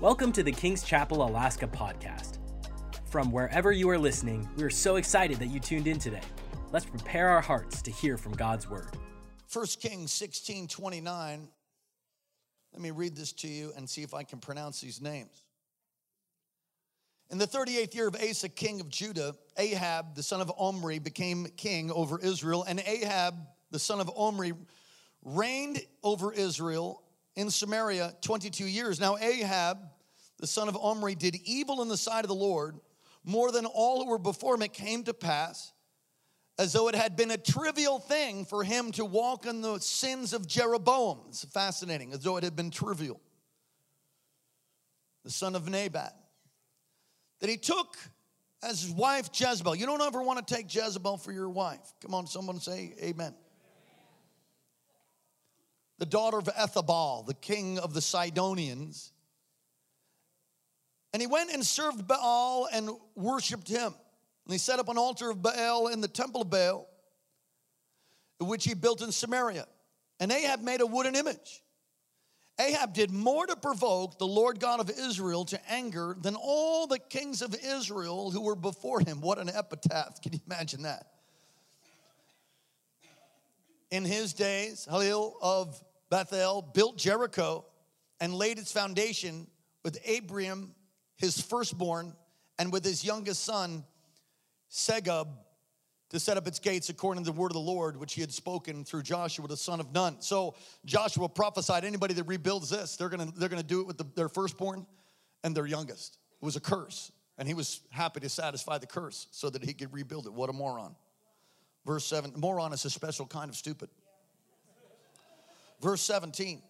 Welcome to the King's Chapel Alaska podcast. From wherever you are listening, we are so excited that you tuned in today. Let's prepare our hearts to hear from God's word. 1 Kings 16 29. Let me read this to you and see if I can pronounce these names. In the 38th year of Asa, king of Judah, Ahab, the son of Omri, became king over Israel, and Ahab, the son of Omri, reigned over Israel in Samaria 22 years. Now, Ahab, the son of Omri, did evil in the sight of the Lord more than all who were before him. It came to pass as though it had been a trivial thing for him to walk in the sins of Jeroboam. It's fascinating, as though it had been trivial. The son of Nebat. That he took as his wife Jezebel. You don't ever want to take Jezebel for your wife. Come on, someone say amen the daughter of Ethbaal, the king of the Sidonians. And he went and served Baal and worshiped him. And he set up an altar of Baal in the temple of Baal, which he built in Samaria. And Ahab made a wooden image. Ahab did more to provoke the Lord God of Israel to anger than all the kings of Israel who were before him. What an epitaph. Can you imagine that? In his days, Halil of Bethel built Jericho and laid its foundation with Abiram, his firstborn, and with his youngest son, Segub, to set up its gates according to the word of the Lord, which he had spoken through Joshua, the son of Nun. So Joshua prophesied anybody that rebuilds this, they're gonna, they're gonna do it with the, their firstborn and their youngest. It was a curse. And he was happy to satisfy the curse so that he could rebuild it. What a moron. Verse 7 moron is a special kind of stupid. Verse 17.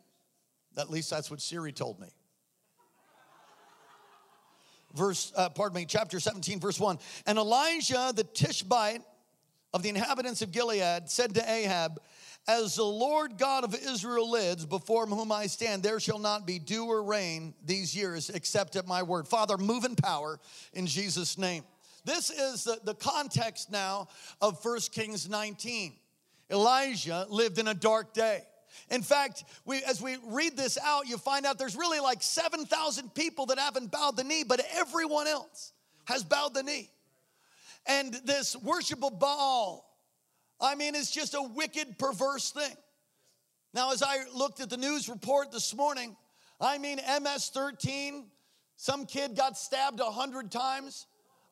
At least that's what Siri told me. Verse, uh, pardon me, chapter 17, verse 1. And Elijah the Tishbite of the inhabitants of Gilead said to Ahab, As the Lord God of Israel lives, before whom I stand, there shall not be dew or rain these years except at my word. Father, move in power in Jesus' name. This is the, the context now of 1 Kings 19. Elijah lived in a dark day. In fact, we, as we read this out, you find out there's really like 7,000 people that haven't bowed the knee, but everyone else has bowed the knee. And this worship of Baal, I mean, it's just a wicked, perverse thing. Now, as I looked at the news report this morning, I mean, MS 13, some kid got stabbed a hundred times.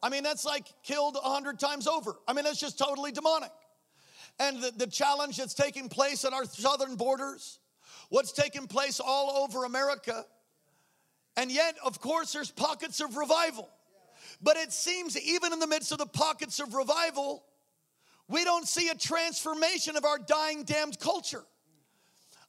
I mean, that's like killed a hundred times over. I mean, that's just totally demonic and the, the challenge that's taking place at our southern borders, what's taking place all over America. And yet, of course, there's pockets of revival. But it seems even in the midst of the pockets of revival, we don't see a transformation of our dying, damned culture.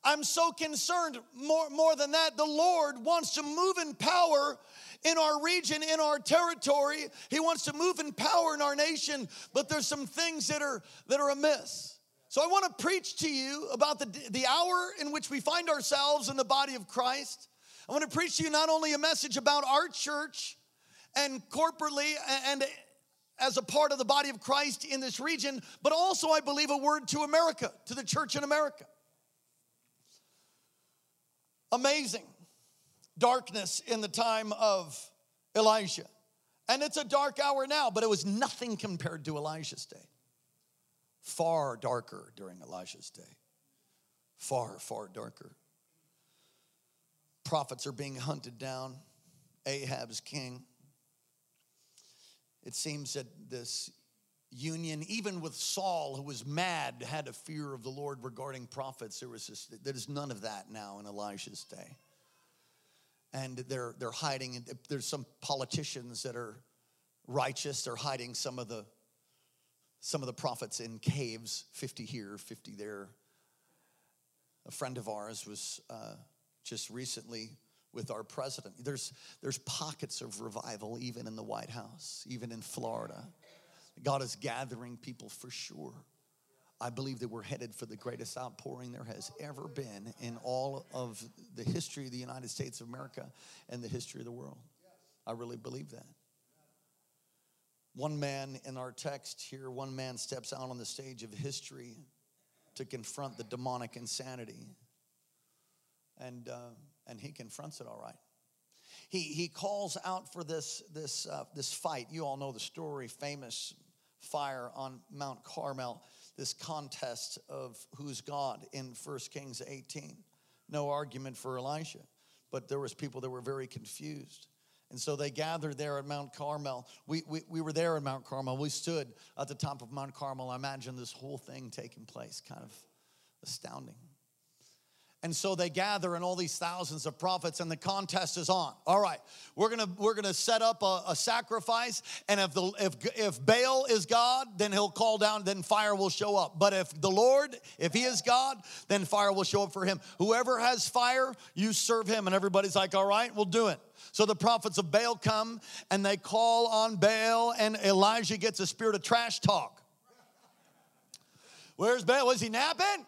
I'm so concerned. More, more than that, the Lord wants to move in power in our region, in our territory. He wants to move in power in our nation, but there's some things that are that are amiss. So I want to preach to you about the, the hour in which we find ourselves in the body of Christ. I want to preach to you not only a message about our church and corporately and as a part of the body of Christ in this region, but also, I believe, a word to America, to the church in America. Amazing darkness in the time of Elijah. And it's a dark hour now, but it was nothing compared to Elijah's day. Far darker during Elijah's day. Far, far darker. Prophets are being hunted down. Ahab's king. It seems that this union, even with Saul, who was mad, had a fear of the Lord regarding prophets. There was this, there's none of that now in Elijah's day and they're they're hiding. There's some politicians that are righteous. They're hiding some of the some of the prophets in caves, 50 here, 50 there. A friend of ours was uh, just recently with our president. There's there's pockets of revival even in the White House, even in Florida. God is gathering people for sure. I believe that we're headed for the greatest outpouring there has ever been in all of the history of the United States of America and the history of the world. I really believe that. One man in our text here, one man steps out on the stage of history to confront the demonic insanity. And, uh, and he confronts it all right. he, he calls out for this, this, uh, this fight. You all know the story, famous fire on Mount Carmel, this contest of who's God in 1 Kings 18. No argument for Elisha, but there was people that were very confused. And so they gathered there at Mount Carmel. We, we, we were there at Mount Carmel. We stood at the top of Mount Carmel. I imagine this whole thing taking place, kind of astounding. And so they gather and all these thousands of prophets and the contest is on. All right, we're gonna we're gonna set up a, a, sacrifice, and if the if if Baal is God, then he'll call down, then fire will show up. But if the Lord, if he is God, then fire will show up for him. Whoever has fire, you serve him. And everybody's like, all right, we'll do it. So the prophets of Baal come and they call on Baal, and Elijah gets a spirit of trash talk. Where's Baal? Was he napping?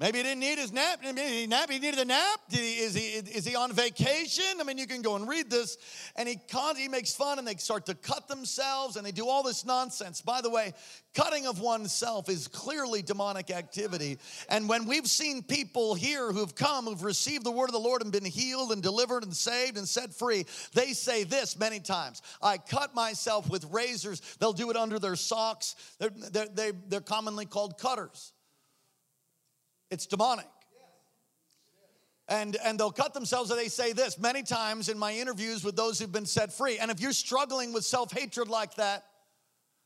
Maybe he didn't need his nap. Did he nap? He needed a nap. Is he is he on vacation? I mean, you can go and read this. And he he makes fun, and they start to cut themselves, and they do all this nonsense. By the way, cutting of oneself is clearly demonic activity. And when we've seen people here who've come, who've received the word of the Lord and been healed and delivered and saved and set free, they say this many times: "I cut myself with razors." They'll do it under their socks. They're, they're, they're commonly called cutters. It's demonic. And, and they'll cut themselves and they say this many times in my interviews with those who've been set free. And if you're struggling with self hatred like that,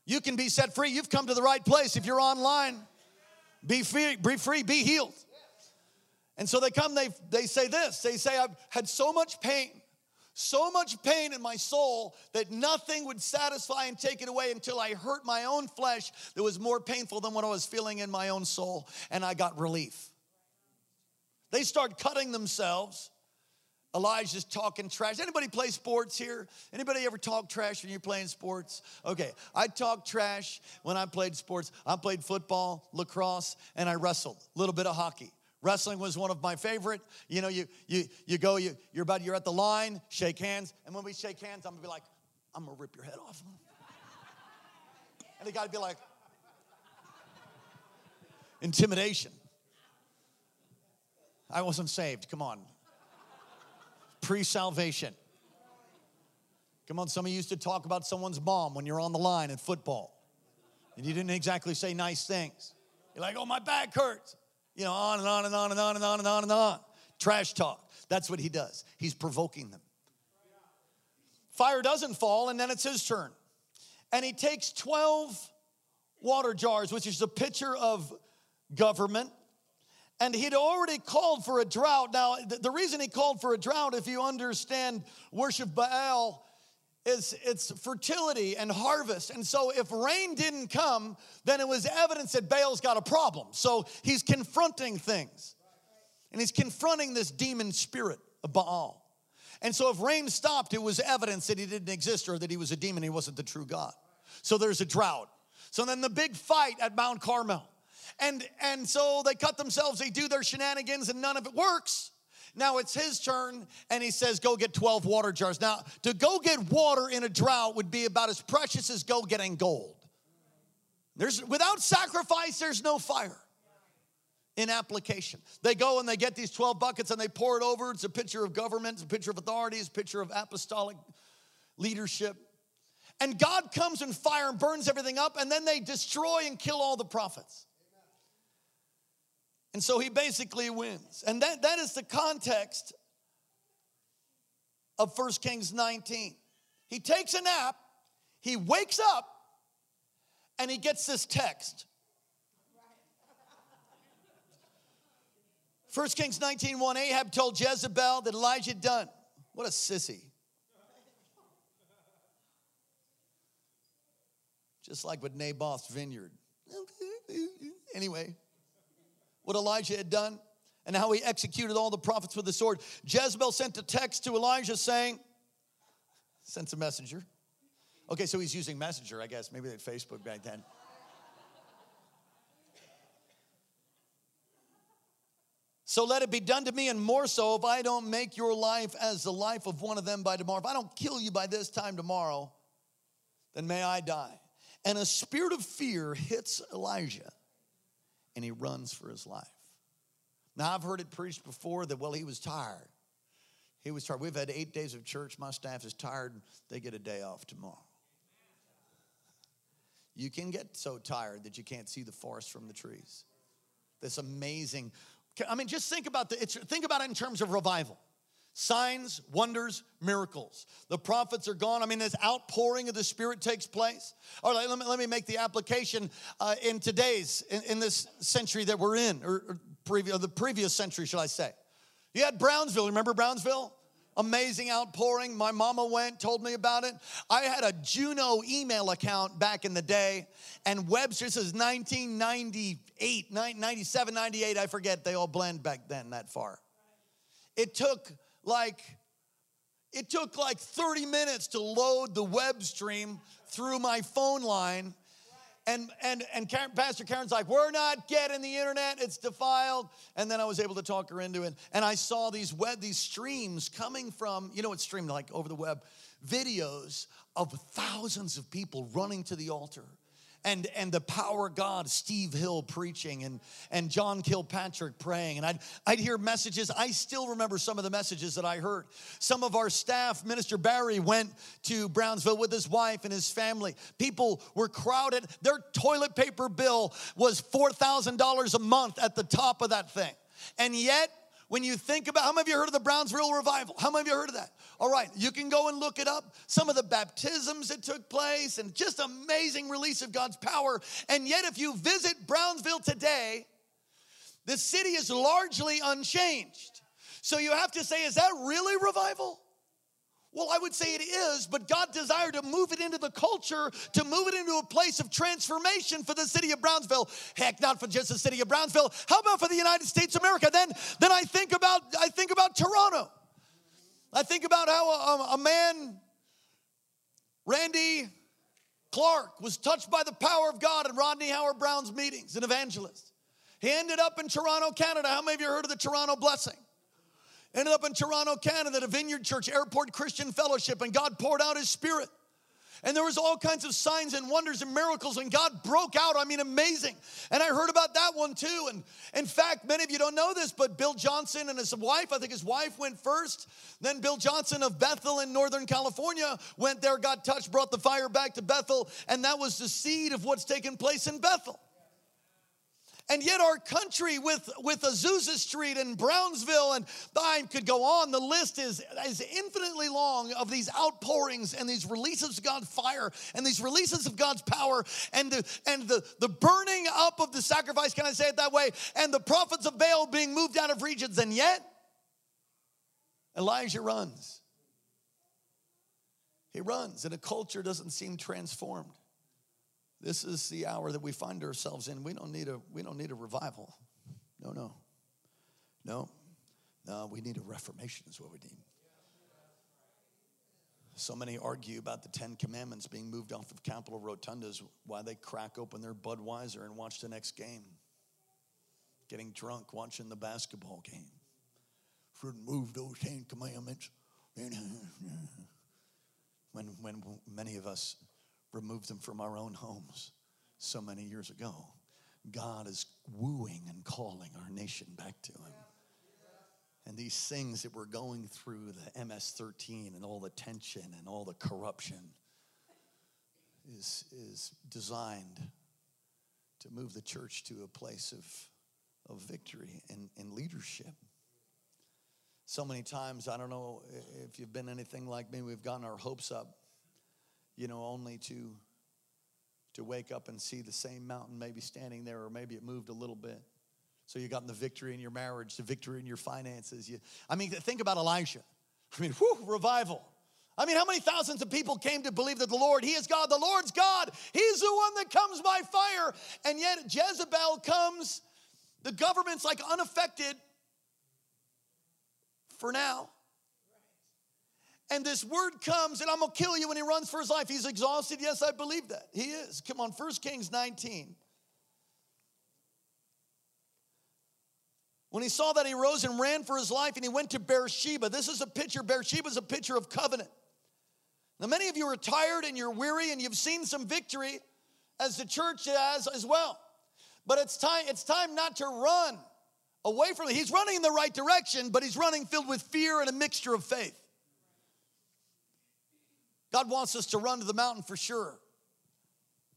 you can be set free. You've come to the right place. If you're online, be free, be free, be healed. And so they come, they, they say this they say, I've had so much pain, so much pain in my soul that nothing would satisfy and take it away until I hurt my own flesh that was more painful than what I was feeling in my own soul, and I got relief. They start cutting themselves. Elijah's talking trash. Anybody play sports here? Anybody ever talk trash when you're playing sports? Okay, I talk trash when I played sports. I played football, lacrosse, and I wrestled. A little bit of hockey. Wrestling was one of my favorite. You know, you you you go, you you're about you're at the line, shake hands, and when we shake hands, I'm gonna be like, I'm gonna rip your head off. And the would be like, intimidation. I wasn't saved. Come on. Pre-salvation. Come on, some of you used to talk about someone's mom when you're on the line in football. And you didn't exactly say nice things. You're like, oh, my back hurts. You know, on and on and on and on and on and on and on. Trash talk. That's what he does. He's provoking them. Fire doesn't fall, and then it's his turn. And he takes 12 water jars, which is a picture of government. And he'd already called for a drought. Now, the reason he called for a drought, if you understand worship Baal, is it's fertility and harvest. And so if rain didn't come, then it was evidence that Baal's got a problem. So he's confronting things. And he's confronting this demon spirit of Baal. And so if rain stopped, it was evidence that he didn't exist or that he was a demon, he wasn't the true God. So there's a drought. So then the big fight at Mount Carmel. And and so they cut themselves, they do their shenanigans, and none of it works. Now it's his turn, and he says, Go get 12 water jars. Now, to go get water in a drought would be about as precious as go getting gold. There's, without sacrifice, there's no fire in application. They go and they get these 12 buckets and they pour it over. It's a picture of government, it's a picture of authorities, a picture of apostolic leadership. And God comes in fire and burns everything up, and then they destroy and kill all the prophets. And so he basically wins. And that, that is the context of 1 Kings 19. He takes a nap, he wakes up, and he gets this text. 1 Kings 19 1 Ahab told Jezebel that Elijah had done. What a sissy. Just like with Naboth's vineyard. Anyway, what Elijah had done and how he executed all the prophets with the sword. Jezebel sent a text to Elijah saying, sends a messenger. Okay, so he's using messenger, I guess. Maybe they had Facebook back then. So let it be done to me, and more so if I don't make your life as the life of one of them by tomorrow. If I don't kill you by this time tomorrow, then may I die. And a spirit of fear hits Elijah and he runs for his life. Now, I've heard it preached before that, well, he was tired. He was tired. We've had eight days of church. My staff is tired. They get a day off tomorrow. You can get so tired that you can't see the forest from the trees. This amazing. I mean, just think about the. think about it in terms of revival signs, wonders, miracles. The prophets are gone. I mean, this outpouring of the Spirit takes place. All right, let me, let me make the application uh, in today's, in, in, this century that we're in, or, or, previous, or the previous century, should I say. You had Brownsville. Remember Brownsville? Amazing outpouring. My mama went, told me about it. I had a Juno email account back in the day, and Webster says 1998, 97, 98, I forget. They all blend back then that far. It took like it took like 30 minutes to load the web stream through my phone line. And, and, and Karen, Pastor Karen's like, we're not getting the internet, it's defiled. And then I was able to talk her into it. And I saw these web, these streams coming from, you know what streamed like over the web, videos of thousands of people running to the altar and, and the power of God, Steve Hill preaching and, and John Kilpatrick praying. And I'd, I'd hear messages. I still remember some of the messages that I heard. Some of our staff, Minister Barry, went to Brownsville with his wife and his family. People were crowded. Their toilet paper bill was $4,000 a month at the top of that thing. And yet, when you think about, how many of you heard of the Brownsville revival? How many of you heard of that? All right, you can go and look it up. Some of the baptisms that took place and just amazing release of God's power. And yet, if you visit Brownsville today, the city is largely unchanged. So you have to say, is that really revival? Well, I would say it is, but God desired to move it into the culture, to move it into a place of transformation for the city of Brownsville. Heck, not for just the city of Brownsville. How about for the United States of America? Then, then I think about I think about Toronto. I think about how a, a man, Randy Clark, was touched by the power of God at Rodney Howard-Browne's meetings, an evangelist. He ended up in Toronto, Canada. How many of you heard of the Toronto blessing? Ended up in Toronto, Canada, at a Vineyard Church, Airport Christian Fellowship, and God poured out His Spirit. And there was all kinds of signs and wonders and miracles, and God broke out. I mean, amazing. And I heard about that one too. And in fact, many of you don't know this, but Bill Johnson and his wife, I think his wife went first. Then Bill Johnson of Bethel in Northern California went there, got touched, brought the fire back to Bethel, and that was the seed of what's taken place in Bethel. And yet, our country with, with Azusa Street and Brownsville, and I could go on, the list is, is infinitely long of these outpourings and these releases of God's fire and these releases of God's power and, the, and the, the burning up of the sacrifice, can I say it that way? And the prophets of Baal being moved out of regions. And yet, Elijah runs. He runs, and a culture doesn't seem transformed. This is the hour that we find ourselves in. We don't need a, we don't need a revival. No, no. No. No, we need a reformation, is what we need. So many argue about the Ten Commandments being moved off of Capitol Rotundas, why they crack open their Budweiser and watch the next game. Getting drunk watching the basketball game. Shouldn't move those Ten Commandments. When, when many of us removed them from our own homes so many years ago. God is wooing and calling our nation back to Him. And these things that we're going through, the MS 13 and all the tension and all the corruption, is, is designed to move the church to a place of, of victory and, and leadership. So many times, I don't know if you've been anything like me, we've gotten our hopes up you know, only to to wake up and see the same mountain maybe standing there, or maybe it moved a little bit. So you got the victory in your marriage, the victory in your finances. You, I mean, think about Elijah. I mean, whew, revival. I mean, how many thousands of people came to believe that the Lord, He is God, the Lord's God, He's the one that comes by fire. And yet Jezebel comes, the government's like unaffected for now. And this word comes, and I'm gonna kill you when he runs for his life. He's exhausted. Yes, I believe that. He is. Come on, 1 Kings 19. When he saw that, he rose and ran for his life, and he went to Beersheba. This is a picture. Beersheba is a picture of covenant. Now, many of you are tired and you're weary, and you've seen some victory, as the church has as well. But it's time, it's time not to run away from it. He's running in the right direction, but he's running filled with fear and a mixture of faith. God wants us to run to the mountain for sure,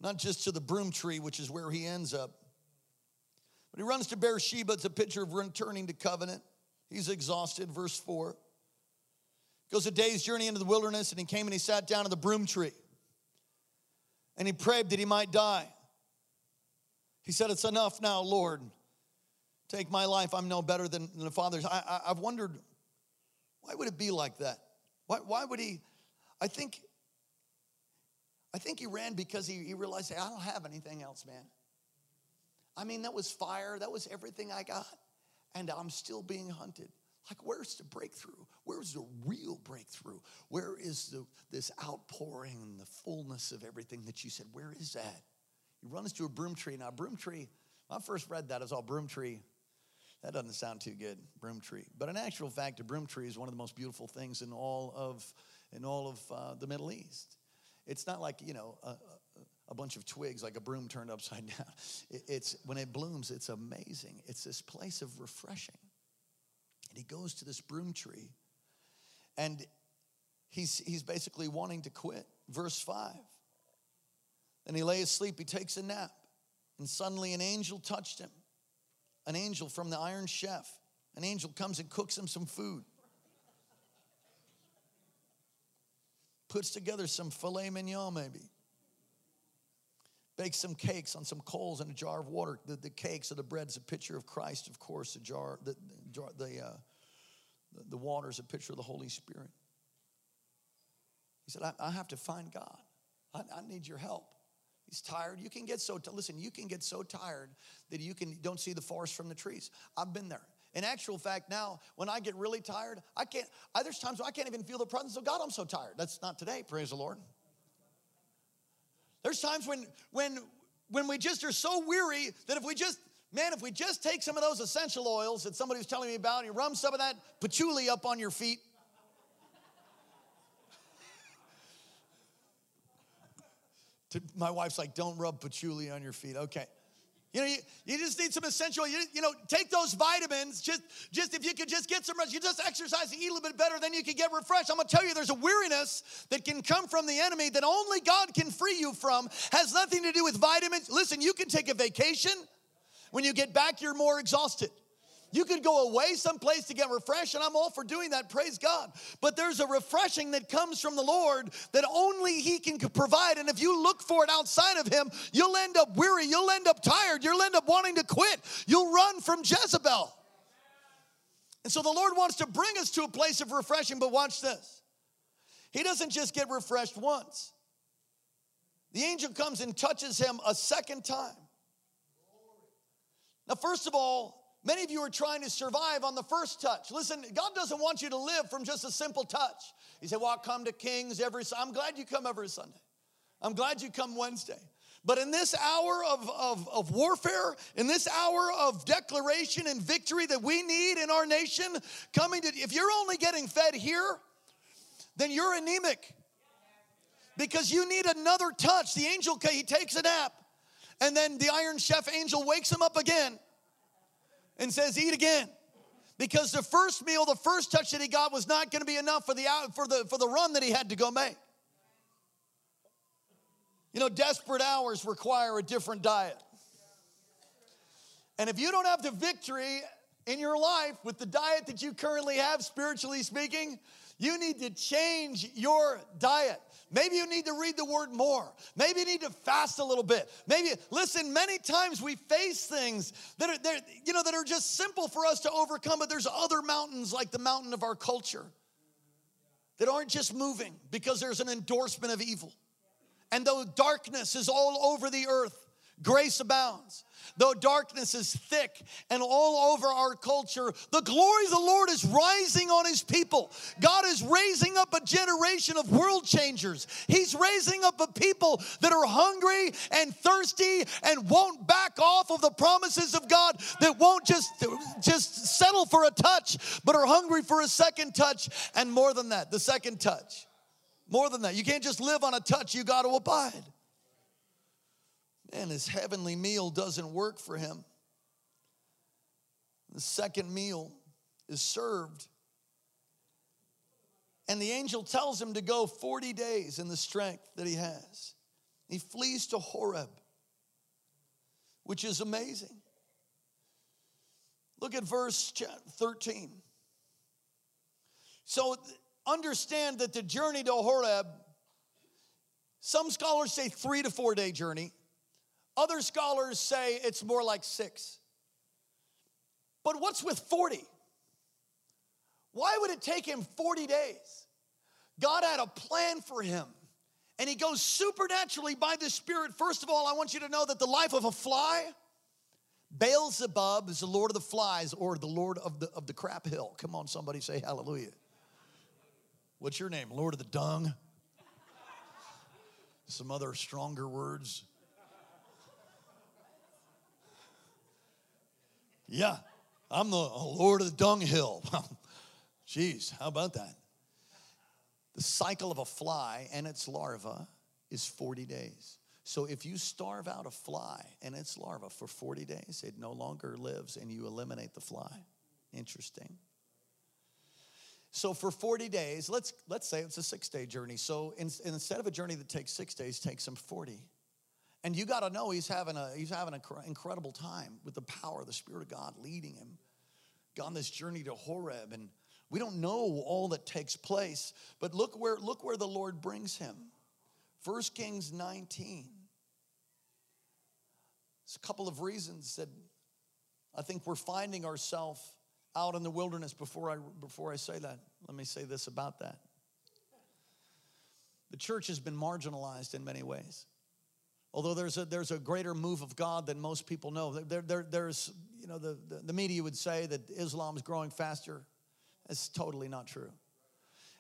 not just to the broom tree, which is where he ends up. But he runs to Beersheba. It's a picture of returning to covenant. He's exhausted. Verse 4 goes a day's journey into the wilderness, and he came and he sat down in the broom tree. And he prayed that he might die. He said, It's enough now, Lord. Take my life. I'm no better than, than the Father's. I, I, have wondered, why would it be like that? Why, why would he? I think, I think he ran because he, he realized, hey, I don't have anything else, man. I mean, that was fire, that was everything I got, and I'm still being hunted. Like, where's the breakthrough? Where's the real breakthrough? Where is the, this outpouring and the fullness of everything that you said? Where is that? He runs to a broom tree. Now, broom tree, when I first read that, it was all broom tree. That doesn't sound too good, broom tree. But in actual fact, a broom tree is one of the most beautiful things in all of, in all of uh, the Middle East. It's not like, you know, a, a bunch of twigs like a broom turned upside down. It's when it blooms, it's amazing. It's this place of refreshing. And he goes to this broom tree and he's, he's basically wanting to quit. Verse 5. And he lay asleep, he takes a nap, and suddenly an angel touched him. An angel from the iron chef. An angel comes and cooks him some food. Puts together some filet mignon, maybe Bakes some cakes on some coals and a jar of water. The, the cakes or the bread is a picture of Christ, of course. The jar, the, the, the, uh, the, the water is a picture of the Holy Spirit. He said, I, I have to find God. I, I, need your help. He's tired. You can get so t- listen. You can get so tired that you can don't see the forest from the trees. I've been there. In actual fact, now when I get really tired, I can't. I, there's times where I can't even feel the presence of God. I'm so tired. That's not today. Praise the Lord. There's times when when when we just are so weary that if we just man, if we just take some of those essential oils that somebody was telling me about, and you rub some of that patchouli up on your feet. My wife's like, don't rub patchouli on your feet. Okay. You know, you, you just need some essential, you, you know, take those vitamins. Just, just if you could just get some rest, you just exercise and eat a little bit better, then you can get refreshed. I'm gonna tell you, there's a weariness that can come from the enemy that only God can free you from. Has nothing to do with vitamins. Listen, you can take a vacation. When you get back, you're more exhausted. You could go away someplace to get refreshed, and I'm all for doing that, praise God. But there's a refreshing that comes from the Lord that only He can provide. And if you look for it outside of Him, you'll end up weary, you'll end up tired, you'll end up wanting to quit, you'll run from Jezebel. And so the Lord wants to bring us to a place of refreshing, but watch this. He doesn't just get refreshed once, the angel comes and touches him a second time. Now, first of all, Many of you are trying to survive on the first touch. Listen, God doesn't want you to live from just a simple touch. He said, Well, I come to Kings every I'm glad you come every Sunday. I'm glad you come Wednesday. But in this hour of, of, of warfare, in this hour of declaration and victory that we need in our nation, coming to, if you're only getting fed here, then you're anemic because you need another touch. The angel, he takes a nap, and then the iron chef angel wakes him up again and says, Eat again. Because the first meal, the first touch that he got was not going to be enough for the, for, the, for the run that he had to go make. You know, desperate hours require a different diet. And if you don't have the victory in your life with the diet that you currently have, spiritually speaking, you need to change your diet. Maybe you need to read the word more. Maybe you need to fast a little bit. Maybe listen, many times we face things that are you know that are just simple for us to overcome, but there's other mountains like the mountain of our culture that aren't just moving because there's an endorsement of evil. And though darkness is all over the earth, grace abounds. Though darkness is thick and all over our culture, the glory of the Lord is rising on his people. God is raising up a generation of world changers. He's raising up a people that are hungry and thirsty and won't back off of the promises of God, that won't just, just settle for a touch, but are hungry for a second touch and more than that, the second touch. More than that. You can't just live on a touch, you got to abide and his heavenly meal doesn't work for him. The second meal is served. And the angel tells him to go 40 days in the strength that he has. He flees to Horeb, which is amazing. Look at verse 13. So understand that the journey to Horeb, some scholars say three to four day journey. Other scholars say it's more like six. But what's with 40? Why would it take him 40 days? God had a plan for him. And he goes supernaturally by the Spirit. First of all, I want you to know that the life of a fly, Beelzebub is the Lord of the flies or the Lord of the, of the crap hill. Come on, somebody say hallelujah. What's your name? Lord of the dung? Some other stronger words. Yeah, I'm the Lord of the dunghill. Jeez, how about that? The cycle of a fly and its larva is 40 days. So if you starve out a fly and its larva for 40 days, it no longer lives and you eliminate the fly. Interesting. So for 40 days, let's let's say it's a 6-day journey. So in, instead of a journey that takes 6 days, takes him 40. And you got to know he's having a he's having an incredible time with the power of the Spirit of God leading him on this journey to Horeb, and we don't know all that takes place. But look where look where the Lord brings him. 1 Kings 19. There's a couple of reasons that I think we're finding ourselves out in the wilderness before I before I say that. Let me say this about that. The church has been marginalized in many ways. Although there's a, there's a greater move of God than most people know. There, there, there's, you know, the, the, the media would say that Islam is growing faster. It's totally not true.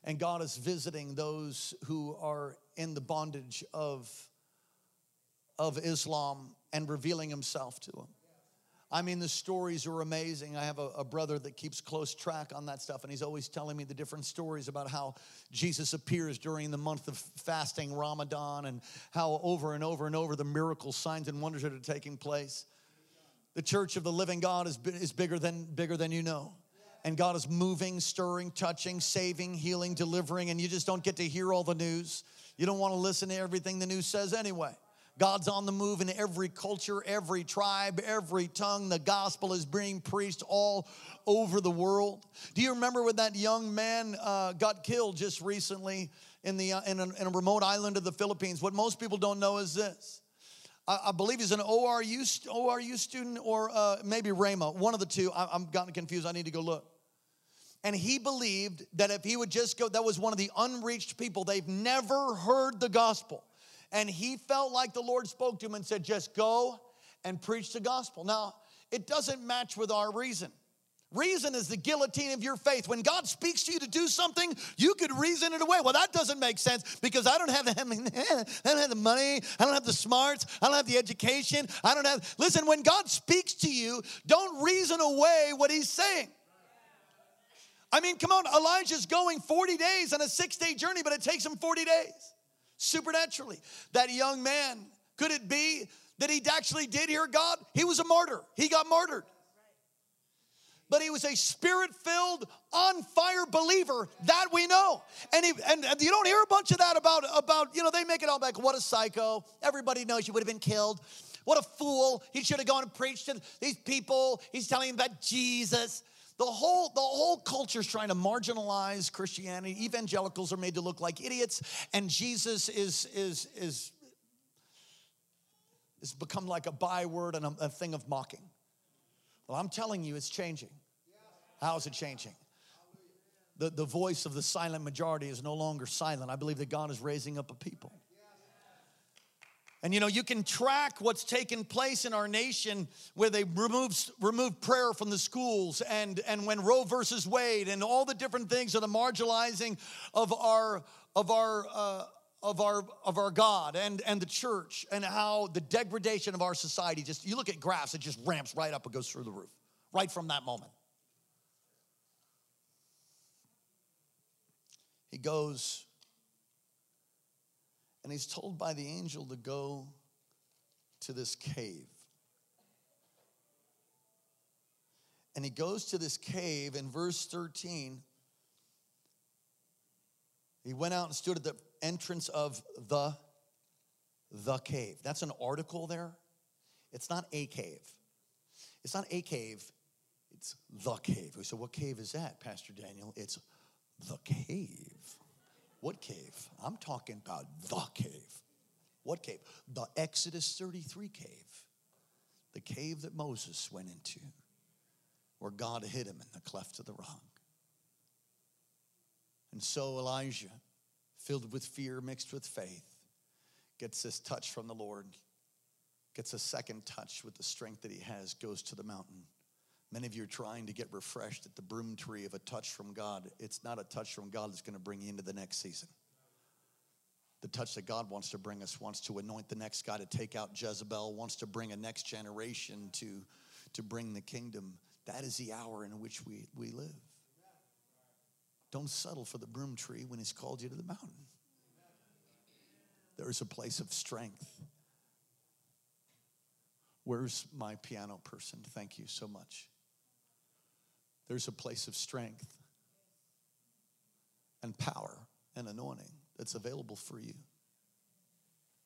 And God is visiting those who are in the bondage of, of Islam and revealing himself to them. I mean, the stories are amazing. I have a, a, brother that keeps close track on that stuff, and he's always telling me the different stories about how Jesus appears during the month of fasting, Ramadan, and how over and over and over the miracles, signs, and wonders that are taking place. The church of the living God is, is bigger, than, bigger than you know. And God is moving, stirring, touching, saving, healing, delivering, and you just don't get to hear all the news. You don't want to listen to everything the news says anyway. God's on the move in every culture, every tribe, every tongue. The gospel is being preached all over the world. Do you remember when that young man uh, got killed just recently in, the, uh, in, a, in, a, remote island of the Philippines? What most people don't know is this. I, believe he's an ORU, ORU student or uh, maybe Rhema, one of the two. I, I'm gotten confused. I need to go look. And he believed that if he would just go, that was one of the unreached people. They've never heard the gospel and he felt like the Lord spoke to him and said, Just go and preach the gospel. Now, it doesn't match with our reason. Reason is the guillotine of your faith. When God speaks to you to do something, you could reason it away. Well, that doesn't make sense because I don't have the I don't have the money, I don't have the smarts, I don't have the education, I don't have Listen, when God speaks to you, don't reason away what he's saying. I mean, come on, Elijah's going 40 days on a 6-day journey, but it takes him 40 days supernaturally. That young man, could it be that he actually did hear God? He was a martyr, he got martyred. But he was a spirit filled, on fire believer that we know. And, he, and, you don't hear a bunch of that about, about, you know, they make it all like, what a psycho. Everybody knows you would have been killed. What a fool. He should have gone and preached to these people. He's telling them about Jesus. The whole, the whole culture is trying to marginalize Christianity. Evangelicals are made to look like idiots, and Jesus is, is, is, is become like a byword and a, a thing of mocking. Well, I'm telling you, it's changing. How is it changing? The, the voice of the silent majority is no longer silent. I believe that God is raising up a people and you know, you can track what's taken place in our nation where they removed, removed prayer from the schools and, and when Roe versus Wade and all the different things are the marginalizing of our, of our, uh, of our of our God and and the church and how the degradation of our society just you look at graphs it just ramps right up and goes through the roof right from that moment. He goes and he's told by the angel to go to this cave. and he goes to this cave in verse 13. He went out and stood at the entrance of the the cave. That's an article there. It's not a cave. It's not a cave. It's the cave. Said, what cave is that, Pastor Daniel? It's the cave. What cave? I'm talking about the cave. What cave? The Exodus 33 cave. The cave that Moses went into, where God hid him in the cleft of the rock. And so Elijah, filled with fear mixed with faith, gets this touch from the Lord, gets a second touch with the strength that he has, goes to the mountain. Many of you are trying to get refreshed at the broom tree of a touch from God. It's not a touch from God that's going to bring you into the next season. The touch that God wants to bring us wants to anoint the next guy to take out Jezebel, wants to bring a next generation to, to bring the kingdom. That is the hour in which we, we live. Don't settle for the broom tree when He's called you to the mountain. There is a place of strength. Where's my piano person? Thank you so much. There's a place of strength and power and anointing that's available for you.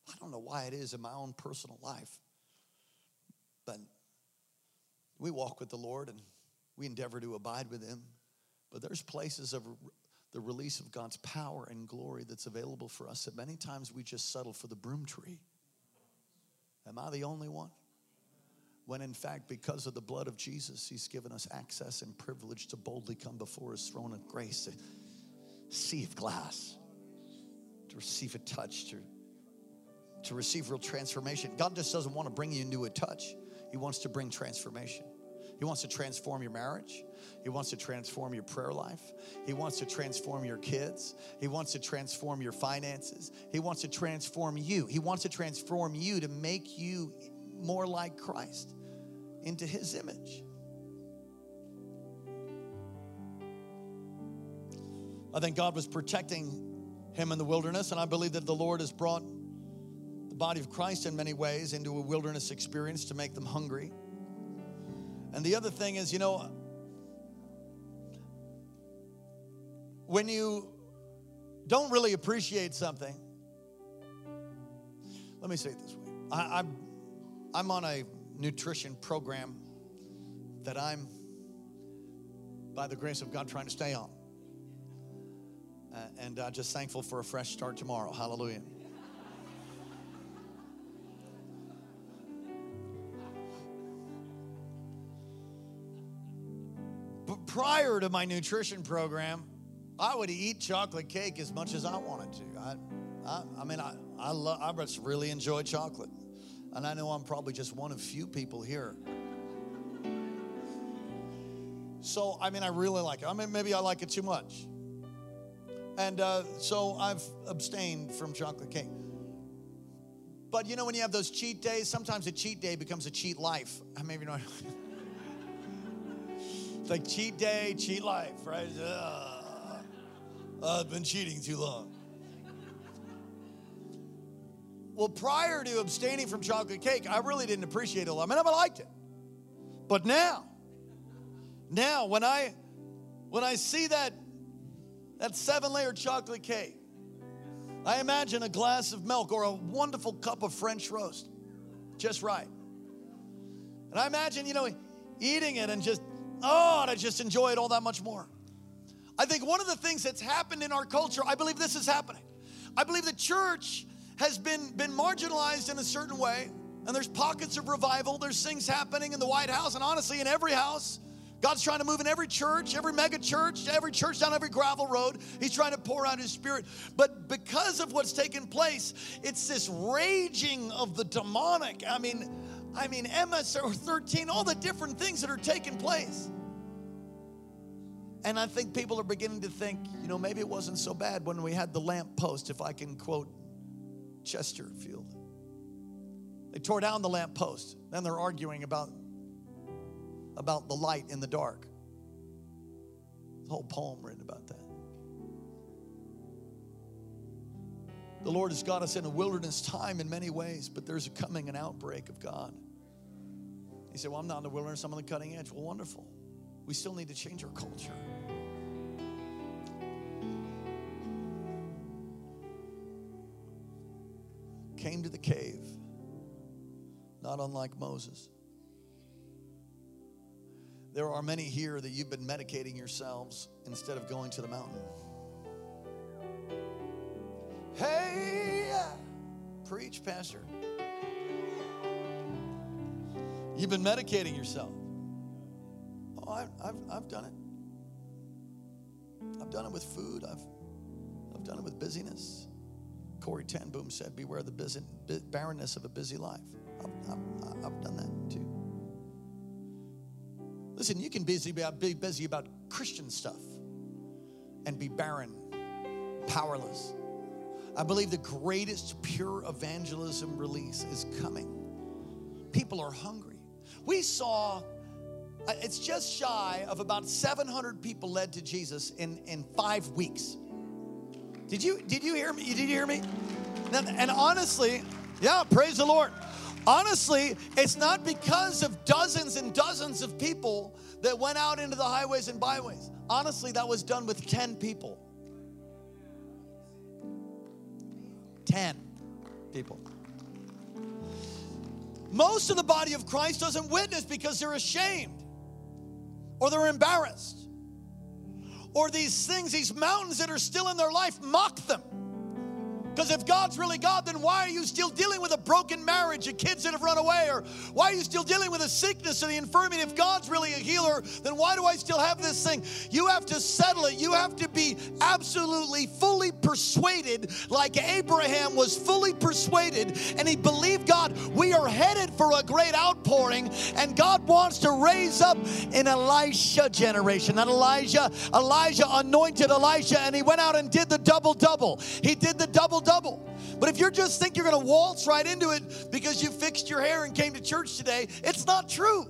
I don't know why it is in my own personal life, but we walk with the Lord and we endeavor to abide with Him. But there's places of the release of God's power and glory that's available for us that many times we just settle for the broom tree. Am I the only one? When in fact, because of the blood of Jesus, He's given us access and privilege to boldly come before His throne of grace, sea of glass, to receive a touch, to, to receive real transformation. God just doesn't want to bring you into a touch, He wants to bring transformation. He wants to transform your marriage. He wants to transform your prayer life. He wants to transform your kids. He wants to transform your finances. He wants to transform you. He wants to transform you to make you more like Christ into his image. I think God was protecting him in the wilderness, and I believe that the Lord has brought the body of Christ in many ways into a wilderness experience to make them hungry. And the other thing is, you know, when you don't really appreciate something, let me say it this way I, I'm, I'm on a nutrition program that I'm, by the grace of God, trying to stay on. Uh, and uh, just thankful for a fresh start tomorrow. Hallelujah. But prior to my nutrition program, I would eat chocolate cake as much as I wanted to. I, I, I mean, I, I, love, I just really enjoy chocolate. And I know I'm probably just one of few people here. So, I mean, I really like it. I mean, maybe I like it too much. And uh, so I've abstained from chocolate cake. But you know, when you have those cheat days, sometimes a cheat day becomes a cheat life. Maybe not. it's like cheat day, cheat life, right? Uh, I've been cheating too long. Well, prior to abstaining from chocolate cake, I really didn't appreciate it a lot. I mean, I liked it. But now, now when I when I see that that seven-layer chocolate cake, I imagine a glass of milk or a wonderful cup of French roast. Just right. And I imagine, you know, eating it and just, oh, to just enjoy it all that much more. I think one of the things that's happened in our culture, I believe this is happening. I believe the church has been, been marginalized in a certain way, and there's pockets of revival. There's things happening in the White House, and honestly, in every house. God's trying to move in every church, every mega church, every church down every gravel road. He's trying to pour out His Spirit. But because of what's taken place, it's this raging of the demonic. I mean, I mean, MS 13, all the different things that are taking place. And I think people are beginning to think, you know, maybe it wasn't so bad when we had the lamp post, if I can quote Chesterton. They tore down the lamp post. Then they're arguing about, about the light in the dark. Whole poem written about that. The Lord has got us in a wilderness time in many ways, but there's a coming an outbreak of God. He said, Well, I'm not in the wilderness, I'm on the cutting edge. Well, wonderful. We still need to change our culture. Came to the cave, not unlike Moses. There are many here that you've been medicating yourselves instead of going to the mountain. Hey, preach, Pastor. You've been medicating yourself. Oh, I, I've, I've done it. I've done it with food. I've, I've done it with busyness. Corrie ten Boom said, Beware the busy, barrenness of a busy life. I've, I've, I've done that too. Listen, you can busy about, be busy about Christian stuff and be barren, powerless. I believe the greatest pure evangelism release is coming. People are hungry. We saw uh, it's just shy of about 700 people led to Jesus in, in five weeks. Did you did you hear me? Did you hear me? And, and honestly, yeah, praise the Lord. Honestly, it's not because of dozens and dozens of people that went out into the highways and byways. Honestly, that was done with 10 people. 10 people. Most of the body of Christ doesn't witness because they're ashamed or they're embarrassed or these things, these mountains that are still in their life, mock them. Because if God's really God, then why are you still dealing with a broken marriage and kids that have run away? Or why are you still dealing with a sickness or the infirmity? If God's really a healer, then why do I still have this thing? You have to settle it. You have to be absolutely fully persuaded, like Abraham was fully persuaded, and he believed God. We are headed for a great outpouring, and God wants to raise up an Elisha generation. Not Elijah, Elijah anointed Elisha, and he went out and did the double double. He did the double double. But if you just think you're going to waltz right into it because you fixed your hair and came to church today, it's not true.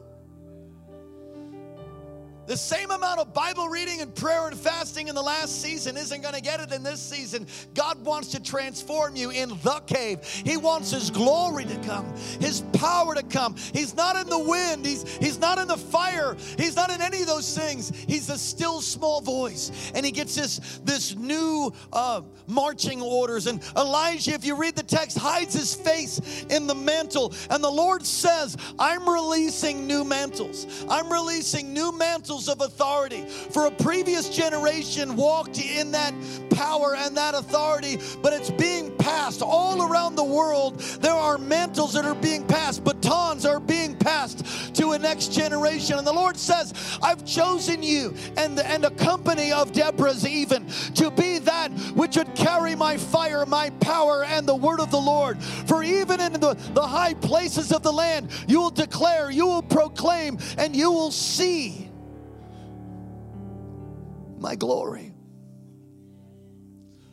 The same amount of Bible reading and prayer and fasting in the last season isn't going to get it in this season. God wants to transform you in the cave. He wants His glory to come, His power to come. He's not in the wind, He's, he's not in the fire, He's not in any of those things. He's a still small voice. And He gets this, this new uh, marching orders. And Elijah, if you read the text, hides his face in the mantle. And the Lord says, I'm releasing new mantles. I'm releasing new mantles of authority. For a previous generation walked in that power and that authority, but it's being passed all around the world. There are mantles that are being passed, batons are being passed to a next generation. And the Lord says, I've chosen you and, and a company of Deborah's even to be that which would carry my fire, my power, and the word of the Lord. For even in the, the high places of the land, you will declare, you will proclaim, and you will see my glory.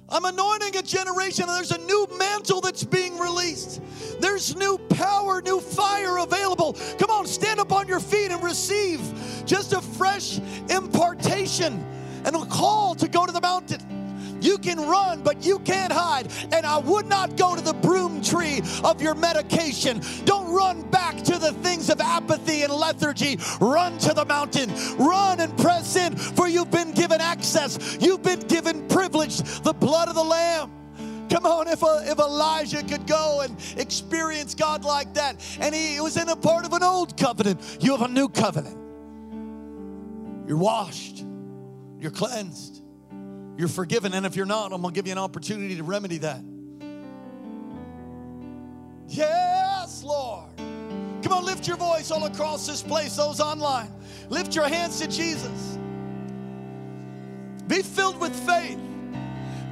I'm anointing a generation, and there's a new mantle that's being released. There's new power, new fire available. Come on, stand up on your feet and receive just a fresh impartation and a call to go to the mountain. You can run, but you can't hide. And I would not go to the broom tree of your medication. Don't run back to the things of apathy and lethargy. Run to the mountain. Run and press in, for you've been given access. You've been given privilege, the blood of the Lamb. Come on, if, uh, if Elijah could go and experience God like that, and he was in a part of an old covenant, you have a new covenant. You're washed, you're cleansed. You're forgiven. And if you're not, I'm going to give you an opportunity to remedy that. Yes, Lord. Come on, lift your voice all across this place, those online. Lift your hands to Jesus. Be filled with faith.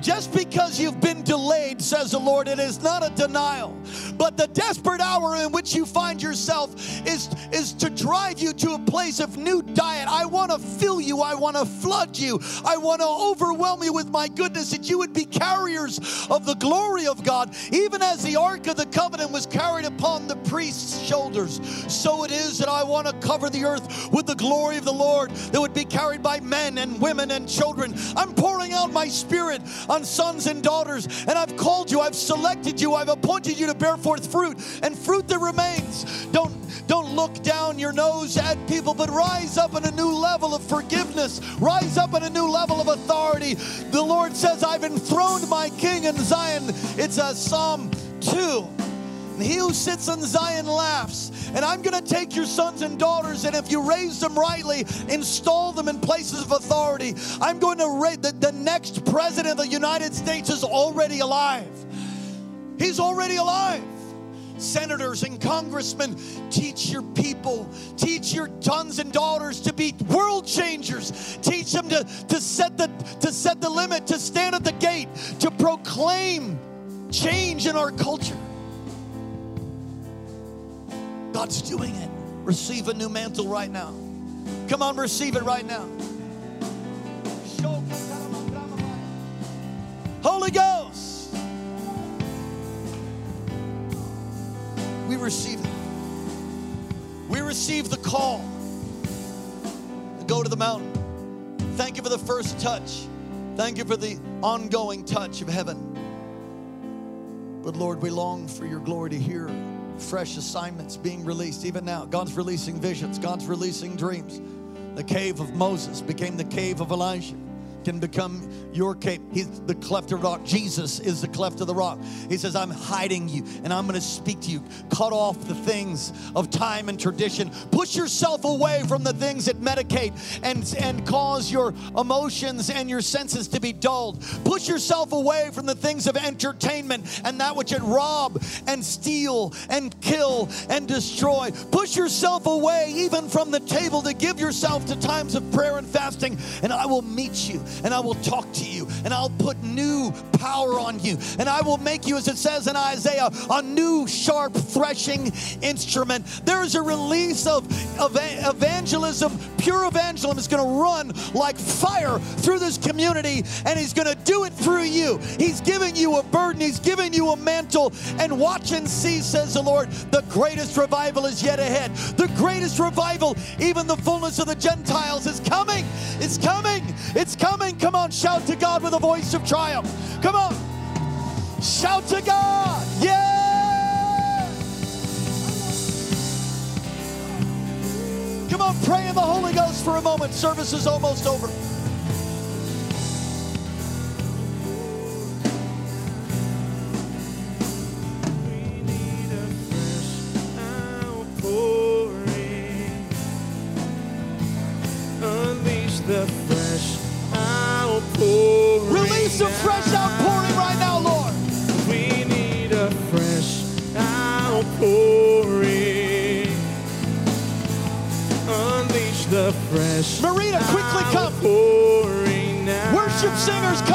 Just because you've been delayed, says the Lord, it is not a denial. But the desperate hour in which you find yourself is, is to drive you to a place of new diet. I want to fill you. I want to flood you. I want to overwhelm you with my goodness that you would be carriers of the glory of God. Even as the Ark of the Covenant was carried upon priest's shoulders, so it is that I want to cover the earth with the glory of the Lord that would be carried by men and women and children. I'm pouring out my spirit on sons and daughters. And I've called you, I've selected you, I've appointed you to bear forth fruit and fruit that remains. Don't don't look down your nose at people, but rise up in a new level of forgiveness. Rise up in a new level of authority. The Lord says, I've enthroned my king in Zion. It's a Psalm 2. And he who sits on Zion laughs. And I'm going to take your sons and daughters, and if you raise them rightly, install them in places of authority. I'm going to raise the, the next president of the United States is already alive. He's already alive senators and congressmen, teach your people, teach your sons and daughters to be world changers. Teach them to, to, set the, to set the limit, to stand at the gate, to proclaim change in our culture. God's doing it. Receive a new mantle right now. Come on, receive it right now. Holy Ghost. We receive it. We receive the call to go to the mountain. Thank you for the first touch. Thank you for the ongoing touch of heaven. But Lord, we long for your glory to hear fresh assignments being released even now. God's releasing visions, God's releasing dreams. The cave of Moses became the cave of Elijah can become your cape. He's the cleft of the rock. Jesus is the cleft of the rock. He says, I'm hiding you and I'm going to speak to you. Cut off the things of time and tradition. Push yourself away from the things that medicate and, and cause your emotions and your senses to be dulled. Push yourself away from the things of entertainment and that which it rob and steal and kill and destroy. Push yourself away even from the table to give yourself to times of prayer and fasting, and I will meet you and I will talk to you and I'll put new power on you and I will make you, as it says in Isaiah, a new sharp threshing instrument. There is a release of, of evangelism. Pure evangelism is going to run like fire through this community and he's going to do it through you. He's giving you a burden, he's giving you a mantle. And watch and see, says the Lord, the greatest revival is yet ahead. The greatest revival, even the fullness of the Gentiles, is coming. It's coming. It's coming coming. Come on, shout to God with a voice of triumph. Come on. Shout to God. Yeah. Come on, pray in the Holy Ghost for a moment. Service is almost over. Marina, fresh outpouring right now Lord. We need a fresh outpouring. Unleash the fresh. Maria, quickly come. worship singers, come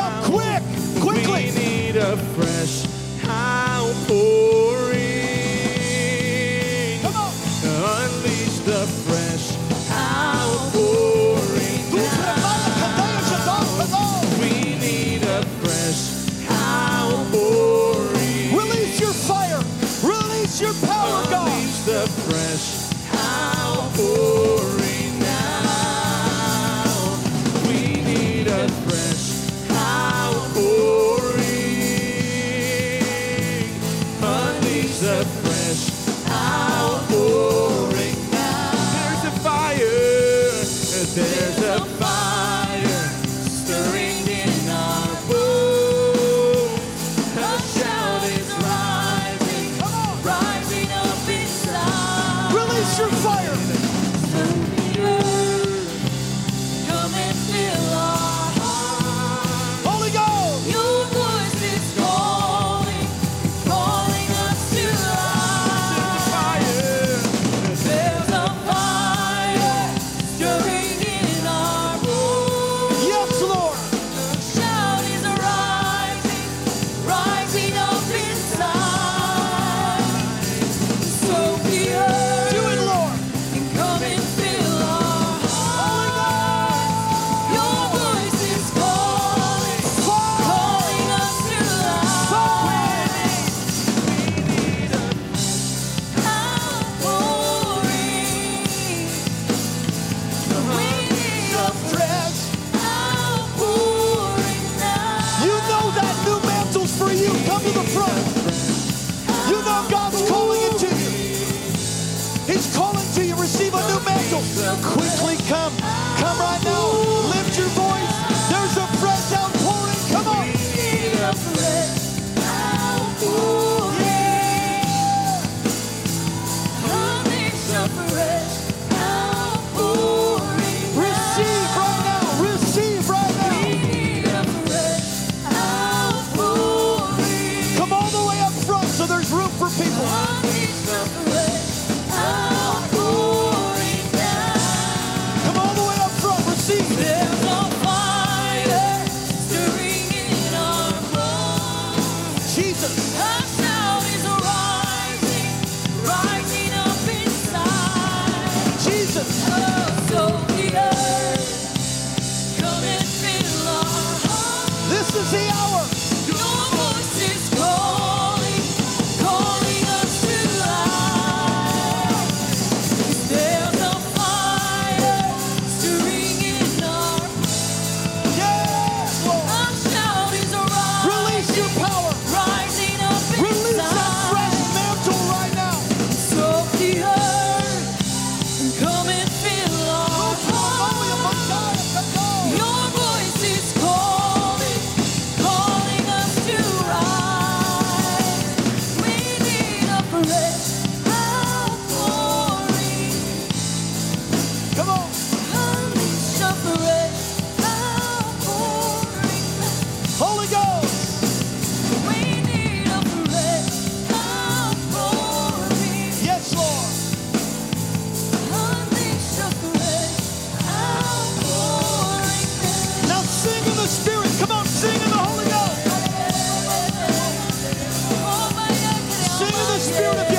Spirit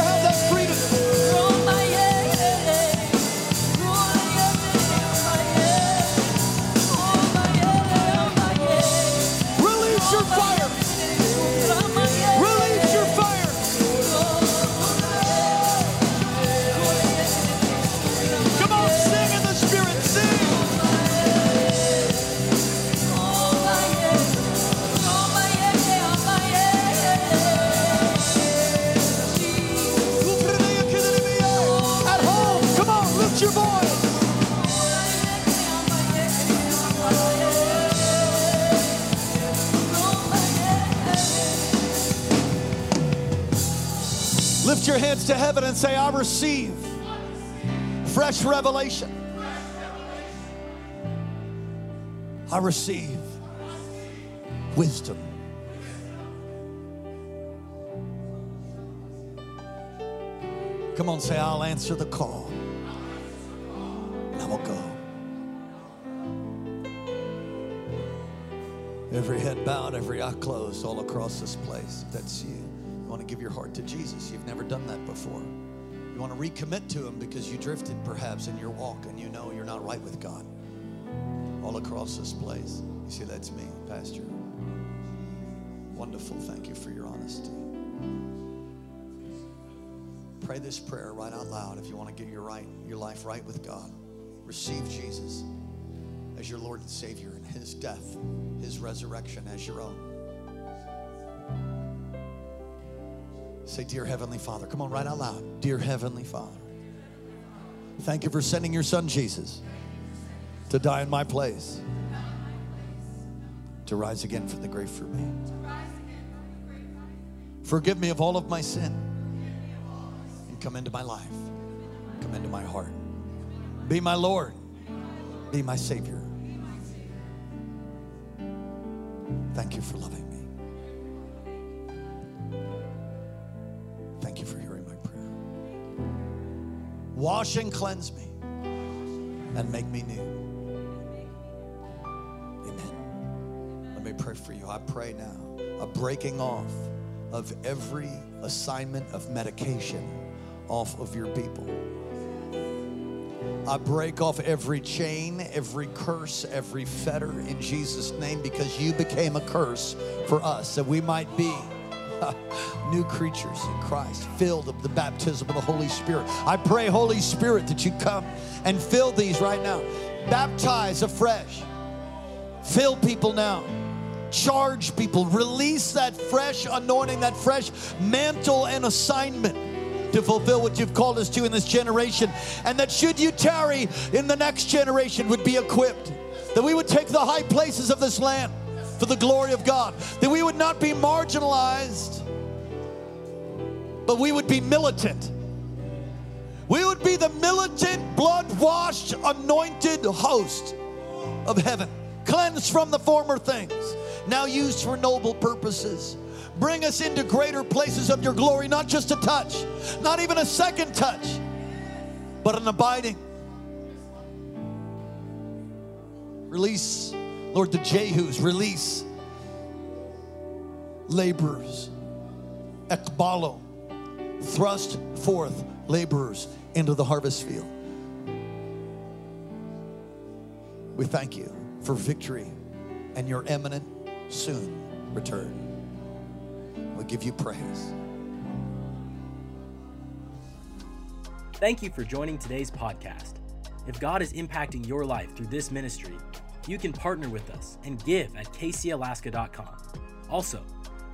and say, I receive fresh revelation. I receive wisdom. Come on, say, I'll answer the call. And I will go. Every head bowed, every eye closed, all across this place. That's you, you to give your heart to Jesus. You've never done that before. You want to recommit to Him because you drifted perhaps in your walk and you know you're not right with God. All across this place. You see, that's me, Pastor. Wonderful. Thank you for your honesty. Pray this prayer right out loud if you want to get your right, your life right with God. Receive Jesus as your Lord and Savior and his death, his resurrection as your own. Say, Dear Heavenly Father. Come on, right out loud. Dear Heavenly Father, thank you for sending your son Jesus to die in my place, to rise again from the grave for me. Forgive me of all of my sin and come into my life, come into my heart. Be my Lord, be my Savior. Thank you for loving Wash and cleanse me and make me new. Amen. Let me pray for you. I pray now a breaking off of every assignment of medication off of your people. I break off every chain, every curse, every fetter in Jesus' name because you became a curse for us that we might be new creatures in Christ, filled of the baptism of the Holy Spirit. I pray, Holy Spirit, that you come and fill these right now. Baptize afresh. Fill people now. Charge people. Release that fresh anointing, that fresh mantle and assignment to fulfill what you've called us to in this generation. And that should you tarry in the next generation, would be equipped. That we would take the high places of this land for the glory of God. That we would not be marginalized, but we would be militant. We would be the militant, blood washed, anointed host of heaven, cleansed from the former things, now used for noble purposes. Bring us into greater places of your glory, not just a touch, not even a second touch, but an abiding. Release, Lord, the Jehus, release laborers ekbalo, thrust forth laborers into the harvest field. We thank you for victory and your imminent, soon return. We give you praise. Thank you for joining today's podcast. If God is impacting your life through this ministry, you can partner with us and give at kcalaska.com. Also,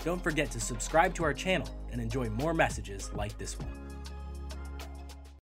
don't forget to subscribe to our channel and enjoy more messages like this one.